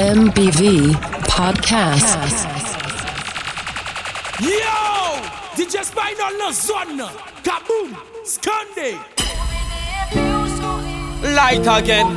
MBV Podcast. Yo! DJ Spinal no zone. Kaboom! Skande! Light again.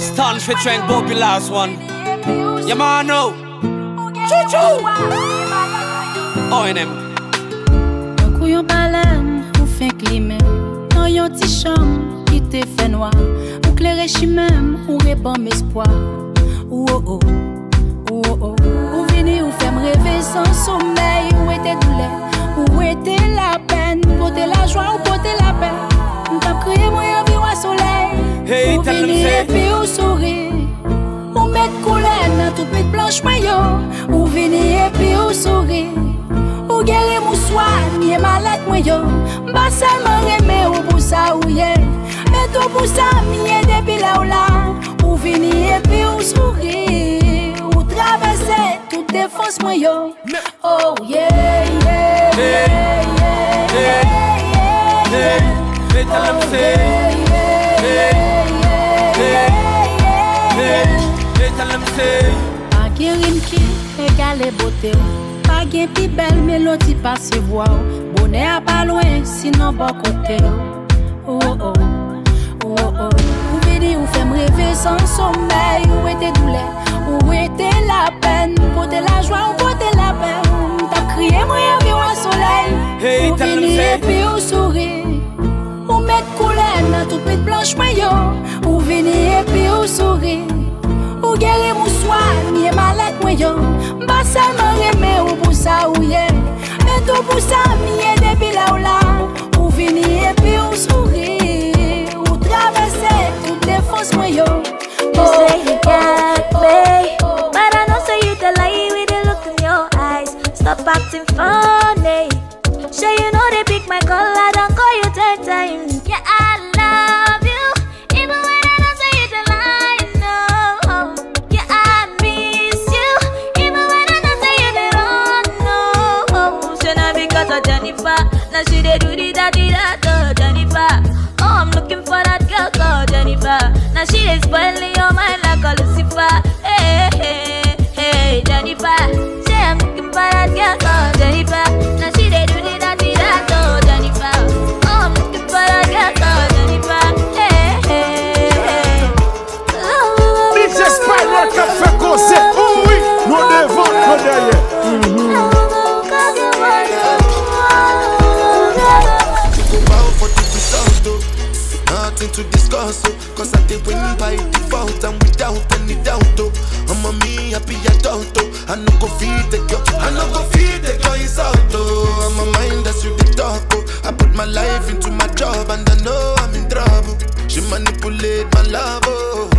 Stand for train Bobby last one. Yeah, man, oh. no. Choo choo! O&M. Oh, Un couillon baleine ou fin climat Dans yon ti chambre qui te fait noir Ou clairé chi même ou répand espoir Ou oh oh, ou oh oh. Ou vini ou fèm rêver sans sommeil. Ou ete doule, ou ete la peine. Pote la joie ou pote la peine Ou tap kriye mwen yon viwa soleil. Ou vini epi ou souri Ou met koule nan tout met planche mayo Ou vini epi ou souri Ou gere mou soanye malat mwen yo. Mba selman reme ou pou sa ou ye Meto pou sa miye depi la ou la fini epi ou souri Ou travese tout defans mwen yo. Oh yeah, yeah, yeah, yeah, yeah, yeah Metal MC Metal MC Pagye rim ki regale bote ou Pagye pi bel melodi pa se vwa ou Bonè a pa lwen sinon bon kote ou Oh oh, oh oh. oh. rêver sans sommeil. Où était douleur, où était la peine? Côté la joie, ou côté la peine? T'as crié, moi, y'a un soleil. Hey, ou et puis ou sourire. Ou mettre couleur dans toute petite blanche maillot. Ou venir, et puis ou sourire. Ou guérir mon soigne, malade moyen. Pas seulement aimer ou pour ça ou yé. Mais tout pour ça, mi est depuis là ou là. Ou venir, et puis ou sourire. Toute défense moi yo You say you got me, but I know say you the lie with the look in your eyes. Stop acting funny. Cause I did win by default and without any doubt, oh. I'm a me happy adult, oh. I no go feed the girl, I no go feed the girl is out, oh. I'm a mind that's you the talk, oh. I put my life into my job and I know I'm in trouble. She manipulate my love, oh.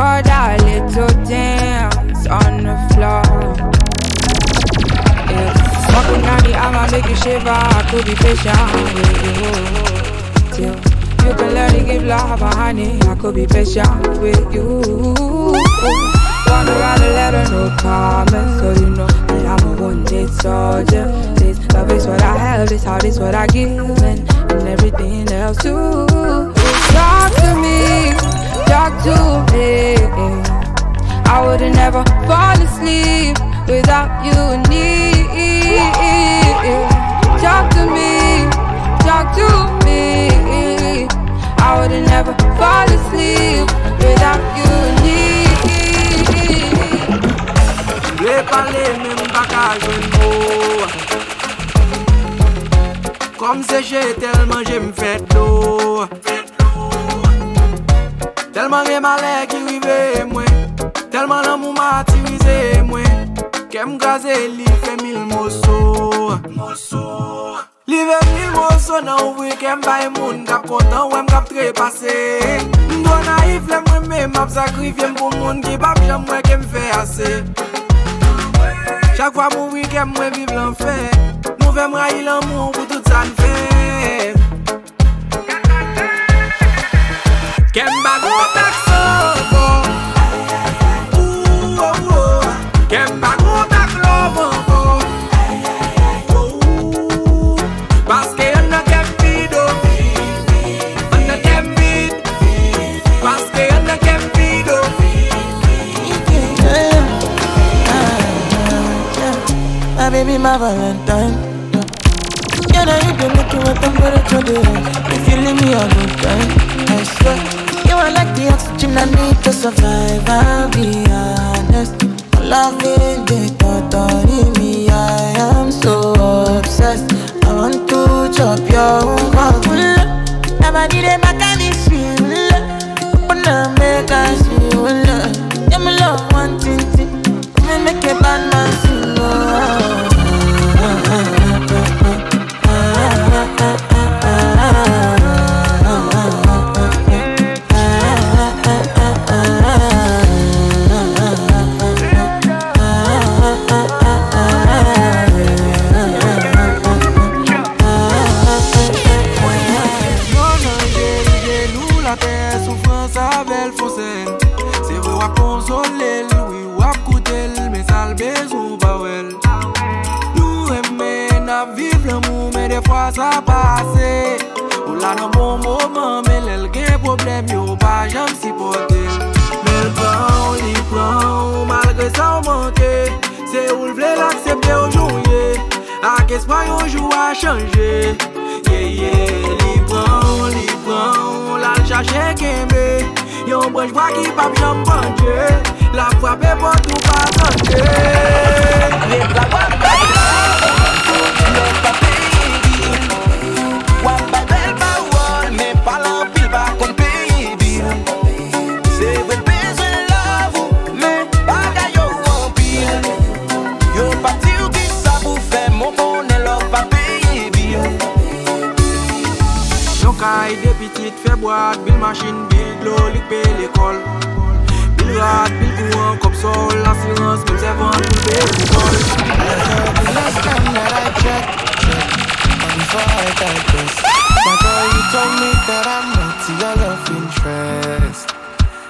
Record a little dance on the floor. Yeah. Smoking on the I'ma make you shiver. I could be patient with you till you can learn to give love a honey. I could be patient with you. Wanna write a letter, no comment, so you know that I'm a one-date soldier. This love is what I have, this heart is what I give, and, and everything else too. Talk to me, talk to me. I would've never fall asleep without you near. Talk to me, talk to me. I would've never fall asleep without you near. Lè pale men baka jwen mou Telman gen male ki rive mwen Telman nan mou matirize mwen. Kem gaze li fe mil moso. Li ve mil moso nan ouvri kem bay moun Kap kontan wèm kap trepase. M naif lem mwen mè map sakrifye mpou moun Ki bak jam mwen kem fe ase. Chak fwa m ouvri ke m mwen vive l'anfer Nou ve m rayi moun pou tout sa n'fe My Valentine. Yeah, now you been looking at temperature there. If you leave me a good time, I swear. You are like the oxygen I need to survive. I'll be honest. Loving the thought of me, I am so obsessed. I want to chop your own Never did a fwa sa pase Ou la nan bon mouman men lèl gen problem yo pa jam si pote Men pran ou li pran ou malgre sa ou manke Se ou l vle l'aksepte ou jouye Ak espwa yo jou a chanje Ye ye li pran ou li pran ou la l chache kembe Yon branj vwa ki pap jam banje La fwape pot ou pa sanje Ye la wap boat Bil machin, bil glo, lik pe l'ekol Bil rat, bil kouan, kop sol Assurance, bil servant, bil pe l'ekol The last time that I checked, checked, and before I digest, my girl, you told me that I'm not your love interest.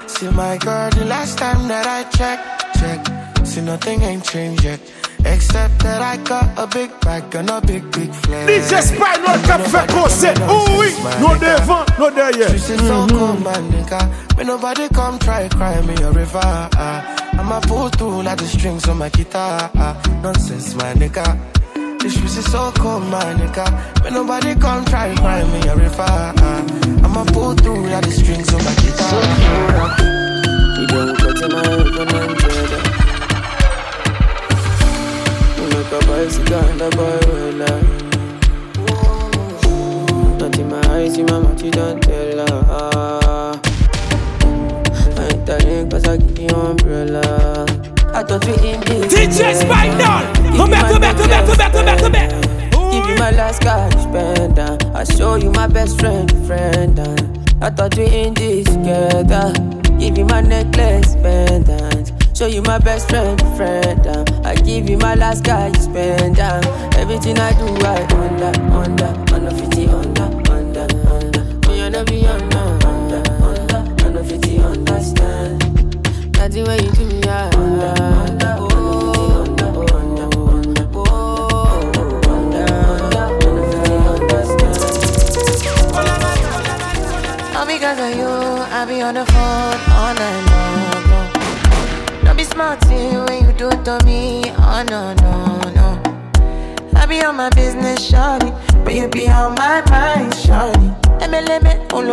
See, my girl, the last time that I checked, checked, see, nothing ain't changed yet. Except that I got a big bag and a big, big flag. DJ Spinal Cap fait poser. Oui, no devant, no derrière. She said, so come, my nigga. When nobody come try cry me a river. I'ma pull through like the strings on my guitar. Nonsense, my nigga. This shit is so cold, my nigga. When nobody come try cry me a river. I'ma pull through like the strings on my guitar. We don't cut in my open and dread. We make a bicycle and a boy Not in my eyes, in my mouth, you don't tell her I ain't telling cause I give you umbrella I thought we in this DJ. Come back, come back, come back, come back, come back, come back. Give you my last cash spend uh. I show you my best friend, friend uh. I thought we in this together Give you my necklace, pendant Show you my best friend, friend uh. I give you my last cash spend uh. Everything I do, I under, under Under 50, under, under, under Me and be under, under, under Under 50, understand That's the way you do me, I under, under oh, under, under, under, oh, under, under, under 50, understand All because of you, I be on the phone all night long. No. Don't be smart when you do to me. Oh no, no, no. I be on my business, shawty. But you be on my mind, shawty. MLM,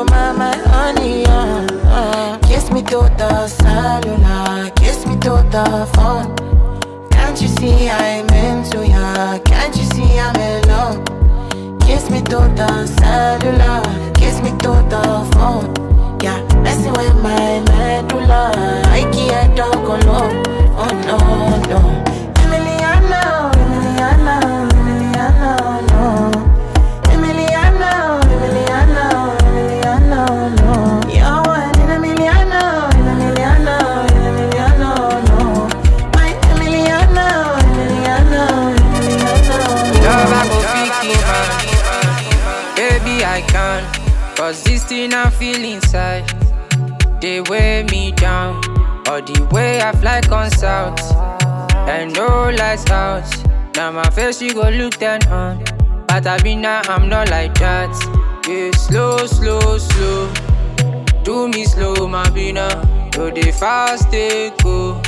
my, my honey, uh, uh. Kiss me to the cellular, kiss me to the phone. Can't you see I'm into ya? Can't you see I'm in love? Kiss me to the cellular, kiss me to the phone yeah. Messing with my medulla, I can't talk alone. Oh no, no. Emiliana, Emiliana. Inside. They weigh me down. Or the way I fly consult. And no lights out. Now my face you go look down on. But I be now I'm not like that. Yeah, slow, slow, slow. Do me slow, my bina. Do the fast, they go.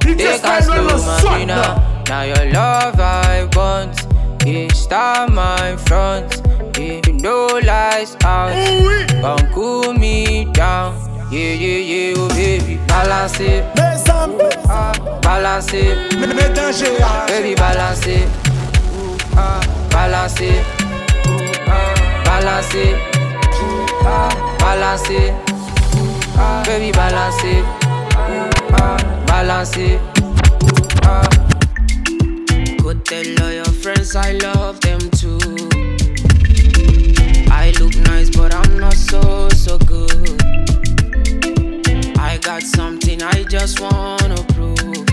Take oh. a slow, my bina. Now your love I want. Yeah, start my front. Yeah, you know lights out. Come cool me down. Yeah, yeah, yeah, oh baby, balance it. Ah, balance it. Baby, balance it. Ah, balance it. Ah, balance it. Ah, balance it. Ah, baby, balance it. Ah, balance it. Ah. Go tell all your friends I love them too. Nice, but I'm not so, so good. I got something I just wanna prove.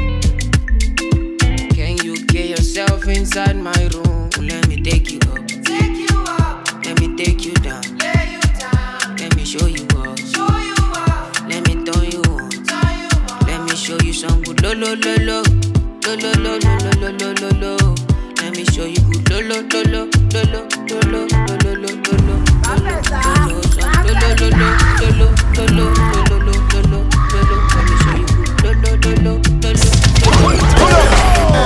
Can you get yourself inside my room? Let me take you up. Take you up. Let me take you down. Lay you down. Let me show you up. Show you up. Let me turn you on. Turn you on. Let me show you some good lo lo lo lo. Lo lo lo lo lo lo lo lo lo. Let me show you good lo lo lo lo lo lo lo lo lo lo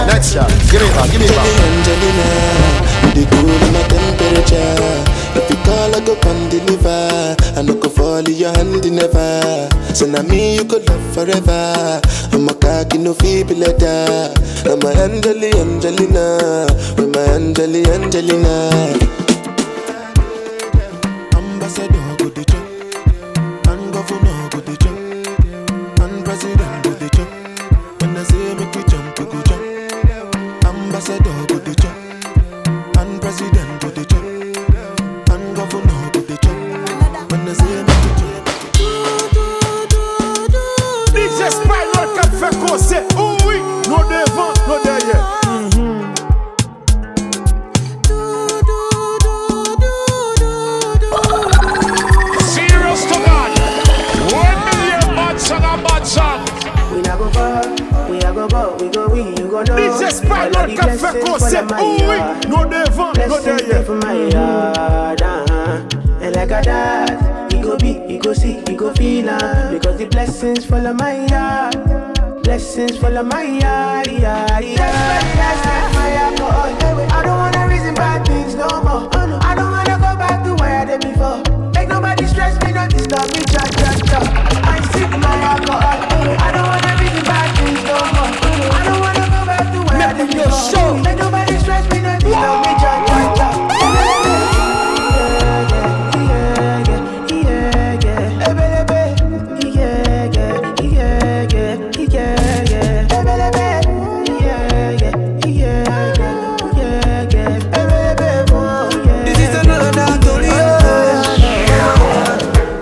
Next shot. Give me back. Give me back. Angelina, the cool in my temperature. If you call, I go come deliver. I fall in your never. Me you could love forever. I'm a cocky no feeble letter. I'm a Angeli Angelina, with my Angeli Angelina. Go far, we a go go, we go we, you go know. DJ Spinal Cap fait causer. Oh oui. No devant, no derrière. for my yard, uh-huh. and like a dad, he go be, he go see, he go feel uh, because the blessings follow my yard. Blessings follow my yard, yeah, yeah. my alcohol. I don't wanna reason bad things no more. I don't wanna go back to where I did before. Make nobody stress me, not disturb me, cha cha cha. show. Let nobody stress me, no This.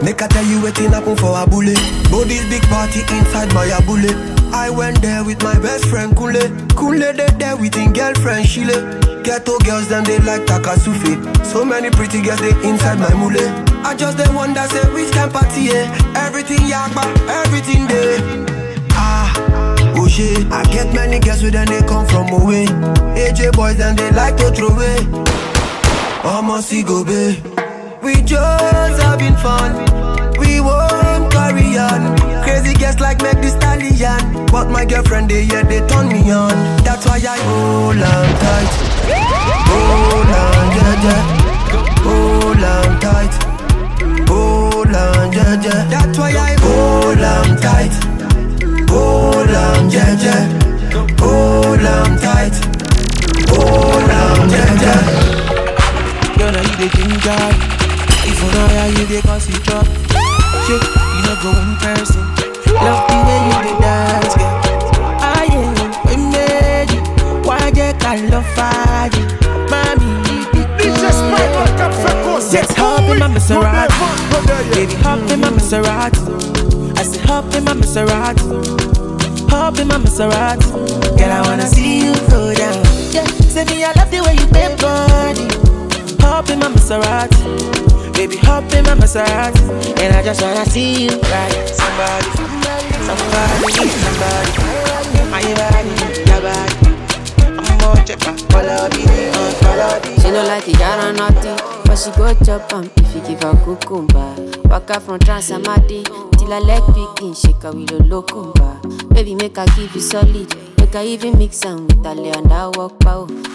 Make I tell you for a bullet. Body's big party inside my bullet. There with my best friend Kule. Kule they there with him girlfriend Shile. Ghetto girls them they like Takasufi. So many pretty girls they inside my mule. I just the one that say which can party eh? Everything yakba, everything there. Ah, oh shit. I get many girls with them they come from away. AJ boys and they like to throw away. Almost go be. We just having fun. Won't carry on. Crazy guests like make the stallion. But my girlfriend they yeah they turn me on. That's why I hold on tight. Hold on, yeah, yeah. Hold on tight. Hold on, yeah, yeah. That's why I hold on tight. Hold on, yeah, yeah. Hold on tight. Hold on, yeah, yeah. Now you the ginger. If you know how you dey cause it. Shit, you know go in person. Love the way you dey dance, girl. Ah yeah, we made you. Why you call love fire? Mommy, DJ Spinal Cap fait causer. Let's hop in my Maserati. Baby, hop in my Maserati. I say hop in my Maserati. Hop in my Maserati. Girl, I wanna see you go down. Yeah, say me I love the way you bend body. Hop in my Maserati. Baby, hop in my Maserati, and I just wanna see you ride. Somebody, somebody, somebody, my body, your body. I'm more checker, follow me, follow me. She no like the yard or nothing, but she go chop am if you give her cucumber. Waka from Transamadi till her leg begin shake her with a locumba. Baby make her give you solid, make her even mix am with a lay and that walk.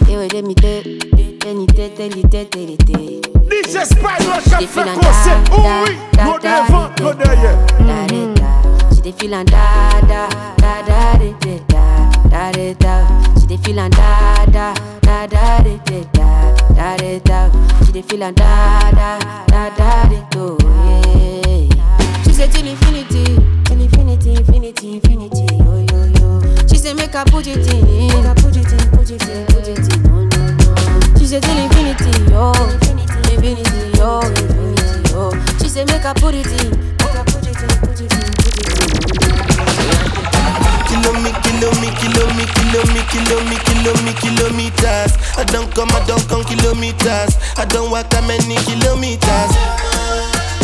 Hey wait, let me tell, tell me tell, tell you tell, tell you tell. DJ Spyro kap fè konsè Ouwi, She dey da da da de She dey feel an da da da da till infinity, infinity, infinity, infinity Yo yo yo make I put it in, put it in, put it in, put it in No no till infinity, yo infinity infinity, yo, infinity, yo. She say make her put it in, make her put it in, put it in, put it in. Kilo me, kilo me, kilo me, kilo me, kilo me, kilo me, kilometers. I don't come, I don't come kilometers. I don't walk that many kilometers.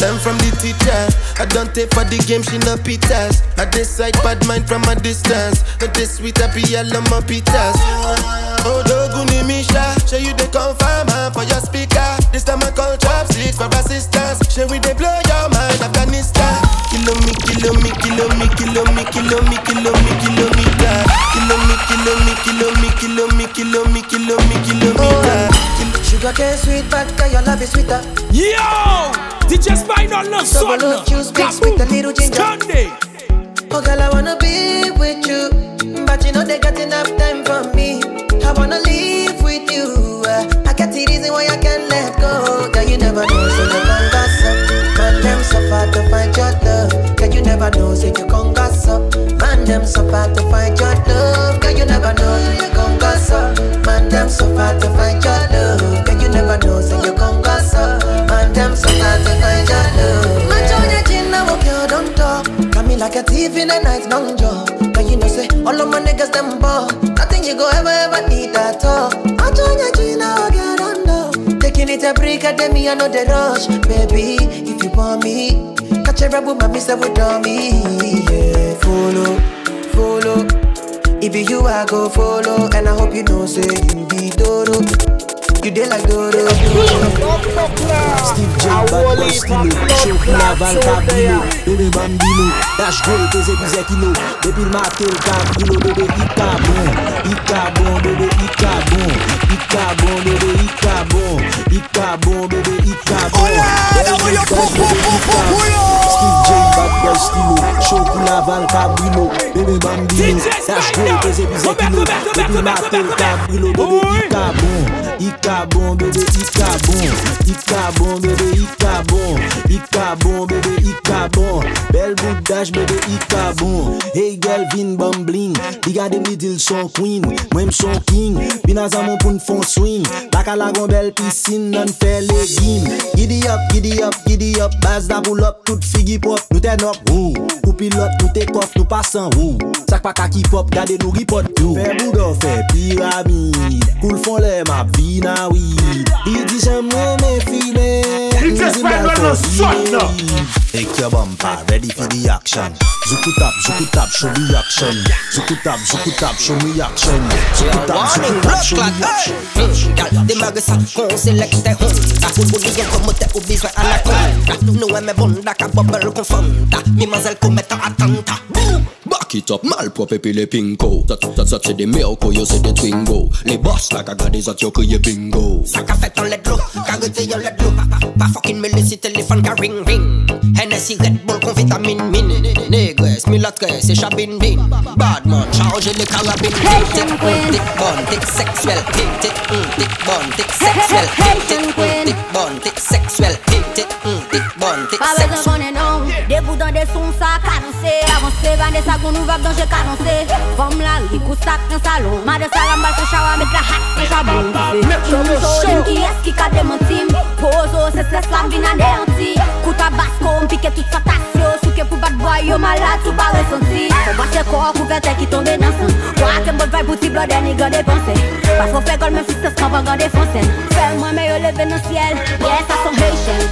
Learn from the teacher. I don't take for the game, she no pitas. I decide bad mind from a distance. Not this sweet, I be all on my pitas. Oh, Doguni Misha, show you the confirm for your speaker. This time I call chopsticks for assistance. Show we they blow your mind, Afghanistan. Kilo me, kilo me, kilo me, kilo me, kilo me, kilo me, kilometer. Kilo me, kilo me, kilo me, kilo me, kilo me, kilo me, kilometer. Sugar cane sweet, but your love is sweeter. Yo! DJ Spinal no son. Double oak juice mixed with a little ginger. Sunday. Oh girl, I wanna be with you, but you know they got enough time for me. I wanna live with you. Uh, Got the reason why I can't let go. Girl, you never know, so you can gossip. Man, them so far to find your love. Girl, you never know, so you can gossip. Man, them so far to find your love. Girl, you never know, so you can gossip. Man, them so far to find your love. Girl, you never know, so you can gossip. Man, them so to find your love. Man, join your chin, now walk your oh, don't talk. Got me like a thief in the night, long jaw. But you know, say, all of my niggas, them ball. Nothing you go ever, ever it a break, at me, I know the rush. Baby, if you want me, catch a rebel, mommy, say, with me. Yeah, follow, follow. If you, I go follow. And I hope you know, say, you be Doro. You dey like Doro. Steve J, bad boy stilo Chouk la val kabilo Bebe bambino Dash pese pize kilo Depi kabilo Bebe ika bon Ika bon bebe ika bon Ika bon bebe ika bon Ika bon bebe ika bon Steve J, Bad Boy Stilo Chokou Laval Cabrilo. Bebe Bambino Dash Boy Teze Bize Kilo Bebe Matel, Cabrilo Bebe Ika Bon Ika Bon Bebe Ika Bon Ika Bon Bebe Ika Bon Ika Bon Bebe Ika Bon Bel bout dash Bebe Ika Bon Hey girl vin bambling Diga dem dil son queen. Mwen son king. Bina Zaman pou n'fon swing. Laka lagon bel Piscine Nan fe le gim Giddy up, giddy up, giddy up. Baz da pull up tout figi hip hop, nou ten up, wou. Ou pilot, nou te kof, nou pasan, wou. Sak pa kak hip hop, gade nou ripot, wou. Fè boudon, fè piramide Koul fon lè map, vina wid Di di jèm wè mè file DJ Spinal no son now. Take your bumper, ready for the action. Zuku tap, zuku tap, show me action. Zuku tap, zuku tap, show me action. Zuku tap, zuku tap, show me action. Gal, démarre ça, qu'on sélecte honte Pour vous dire comment t'es au besoin à la compte Nous aimons bon, la bubble qu'on fonda Mimazelle qu'on mette en attente Cock it up, malpropre pe le pingo Zot, zot, that's se de melko, yo se de twingo. Le boss la ka gade zot yo kriye bingo. Sa ka fet an ledlo, ka rete yo ledlo Pa, pa, pa fokin me lesi telefon ka ring ring. Hennessy Red Bull kon vitamin min. Negres, milatres, e chabin bin Badman, charge le karabin Tik, tik, tik, bon, tik, seksuel Tik, tik, tik, bon, tik, seksuel Tik, tik, tik, bon, tik, seksuel Tik, tik, tik, bon, tik, seksuel Pa bezon konen an, debou dan de son sa Se vande sa kon nou vap dan jè kadanse Vom la li kousak nan salon. Made salam bal kon chawa met la hat kon chabon Ki mou solim ki es ki ka demantim Pozo se stres la vin aneanti Kouta basko mpike tout fatasyo Souke pou bat boy yo malade sou pa resanti Se bache kor kou vete ki tombe nan san Kwa kem bot vay bouti blode ni gan depanse Pas kon fe gol men si se skan van gan defansen Fel mwen me yo leve nan siel. Yeah sa son Haitian